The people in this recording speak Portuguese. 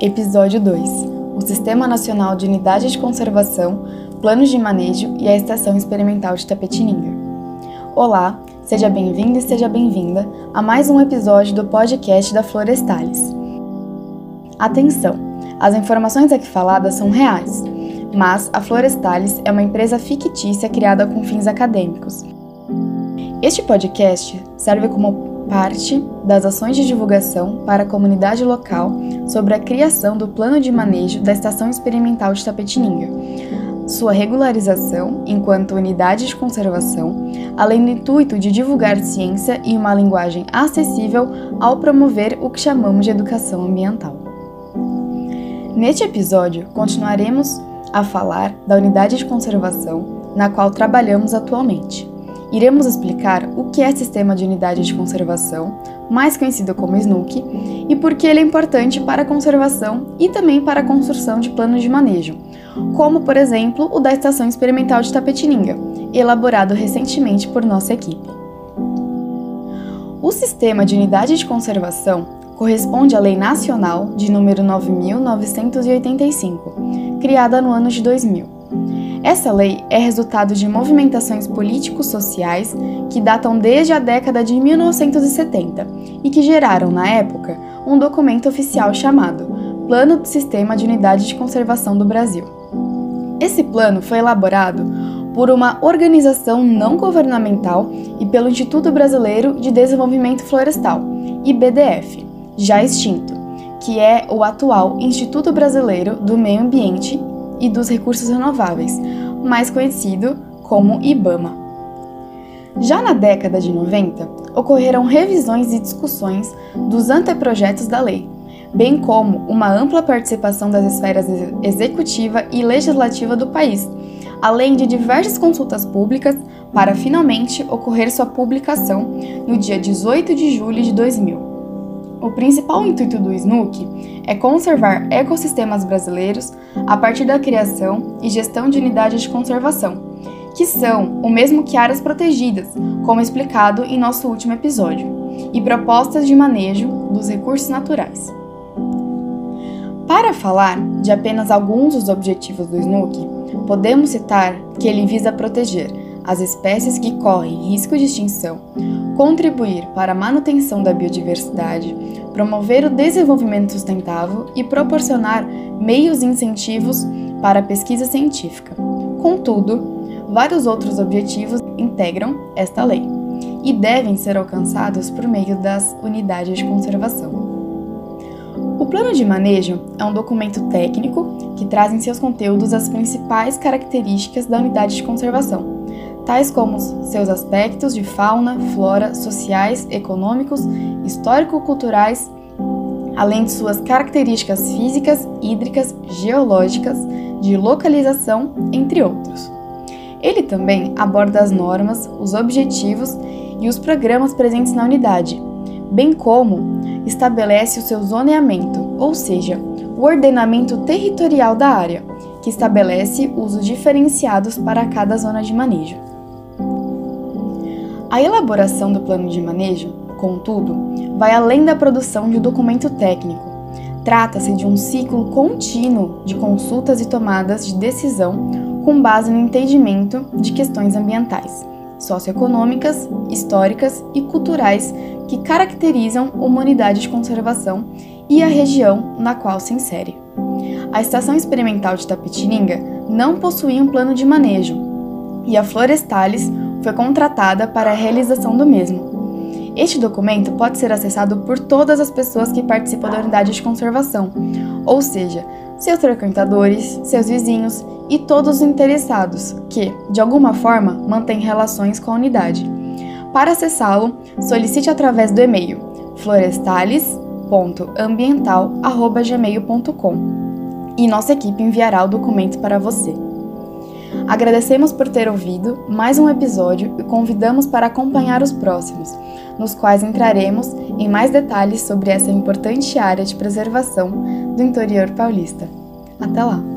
Episódio 2 O Sistema Nacional de Unidade de Conservação, Planos de Manejo e a Estação Experimental de Tapetininga. Olá, seja bem-vindo e seja bem-vinda a mais um episódio do podcast da Florestalis. Atenção! As informações aqui faladas são reais, mas a Florestalis é uma empresa fictícia criada com fins acadêmicos. Este podcast serve como parte das ações de divulgação para a comunidade local sobre a criação do plano de manejo da Estação Experimental de Tapetininga, sua regularização enquanto unidade de conservação, além do intuito de divulgar ciência em uma linguagem acessível ao promover o que chamamos de educação ambiental. Neste episódio, continuaremos a falar da unidade de conservação na qual trabalhamos atualmente. Iremos explicar o que é Sistema de Unidade de Conservação, mais conhecido como SNUC, e por que ele é importante para a conservação e também para a construção de planos de manejo, como, por exemplo, o da Estação Experimental de Tapetininga, elaborado recentemente por nossa equipe. O Sistema de Unidade de Conservação corresponde à Lei Nacional de número 9985, criada no ano de 2000 essa lei é resultado de movimentações políticos-sociais que datam desde a década de 1970 e que geraram, na época, um documento oficial chamado Plano do Sistema de Unidade de Conservação do Brasil. Esse plano foi elaborado por uma organização não governamental e pelo Instituto Brasileiro de Desenvolvimento Florestal, IBDF, já extinto, que é o atual Instituto Brasileiro do Meio Ambiente e dos Recursos Renováveis, mais conhecido como IBAMA. Já na década de 90, ocorreram revisões e discussões dos anteprojetos da lei, bem como uma ampla participação das esferas executiva e legislativa do país, além de diversas consultas públicas para finalmente ocorrer sua publicação no dia 18 de julho de 2000. O principal intuito do SNUC é conservar ecossistemas brasileiros a partir da criação e gestão de unidades de conservação, que são o mesmo que áreas protegidas, como explicado em nosso último episódio, e propostas de manejo dos recursos naturais. Para falar de apenas alguns dos objetivos do SNUC, podemos citar que ele visa proteger as espécies que correm risco de extinção, contribuir para a manutenção da biodiversidade, promover o desenvolvimento sustentável e proporcionar meios e incentivos para a pesquisa científica. Contudo, vários outros objetivos integram esta lei e devem ser alcançados por meio das unidades de conservação. O plano de manejo é um documento técnico que traz em seus conteúdos as principais características da unidade de conservação, tais como seus aspectos de fauna, flora, sociais, econômicos, histórico-culturais, além de suas características físicas, hídricas, geológicas, de localização, entre outros. Ele também aborda as normas, os objetivos e os programas presentes na unidade, bem como estabelece o seu zoneamento, ou seja, o ordenamento territorial da área, que estabelece usos diferenciados para cada zona de manejo. A elaboração do plano de manejo, contudo, vai além da produção de um documento técnico. Trata-se de um ciclo contínuo de consultas e tomadas de decisão com base no entendimento de questões ambientais, socioeconômicas, históricas e culturais que caracterizam uma unidade de conservação e a região na qual se insere. A Estação Experimental de Tapetininga não possuía um plano de manejo e a Florestalis foi contratada para a realização do mesmo. Este documento pode ser acessado por todas as pessoas que participam da unidade de conservação, ou seja, seus frequentadores, seus vizinhos e todos os interessados que, de alguma forma, mantêm relações com a unidade. Para acessá-lo, solicite através do e-mail florestales.ambiental.gmail.com e nossa equipe enviará o documento para você. Agradecemos por ter ouvido mais um episódio e convidamos para acompanhar os próximos, nos quais entraremos em mais detalhes sobre essa importante área de preservação do interior paulista. Até lá!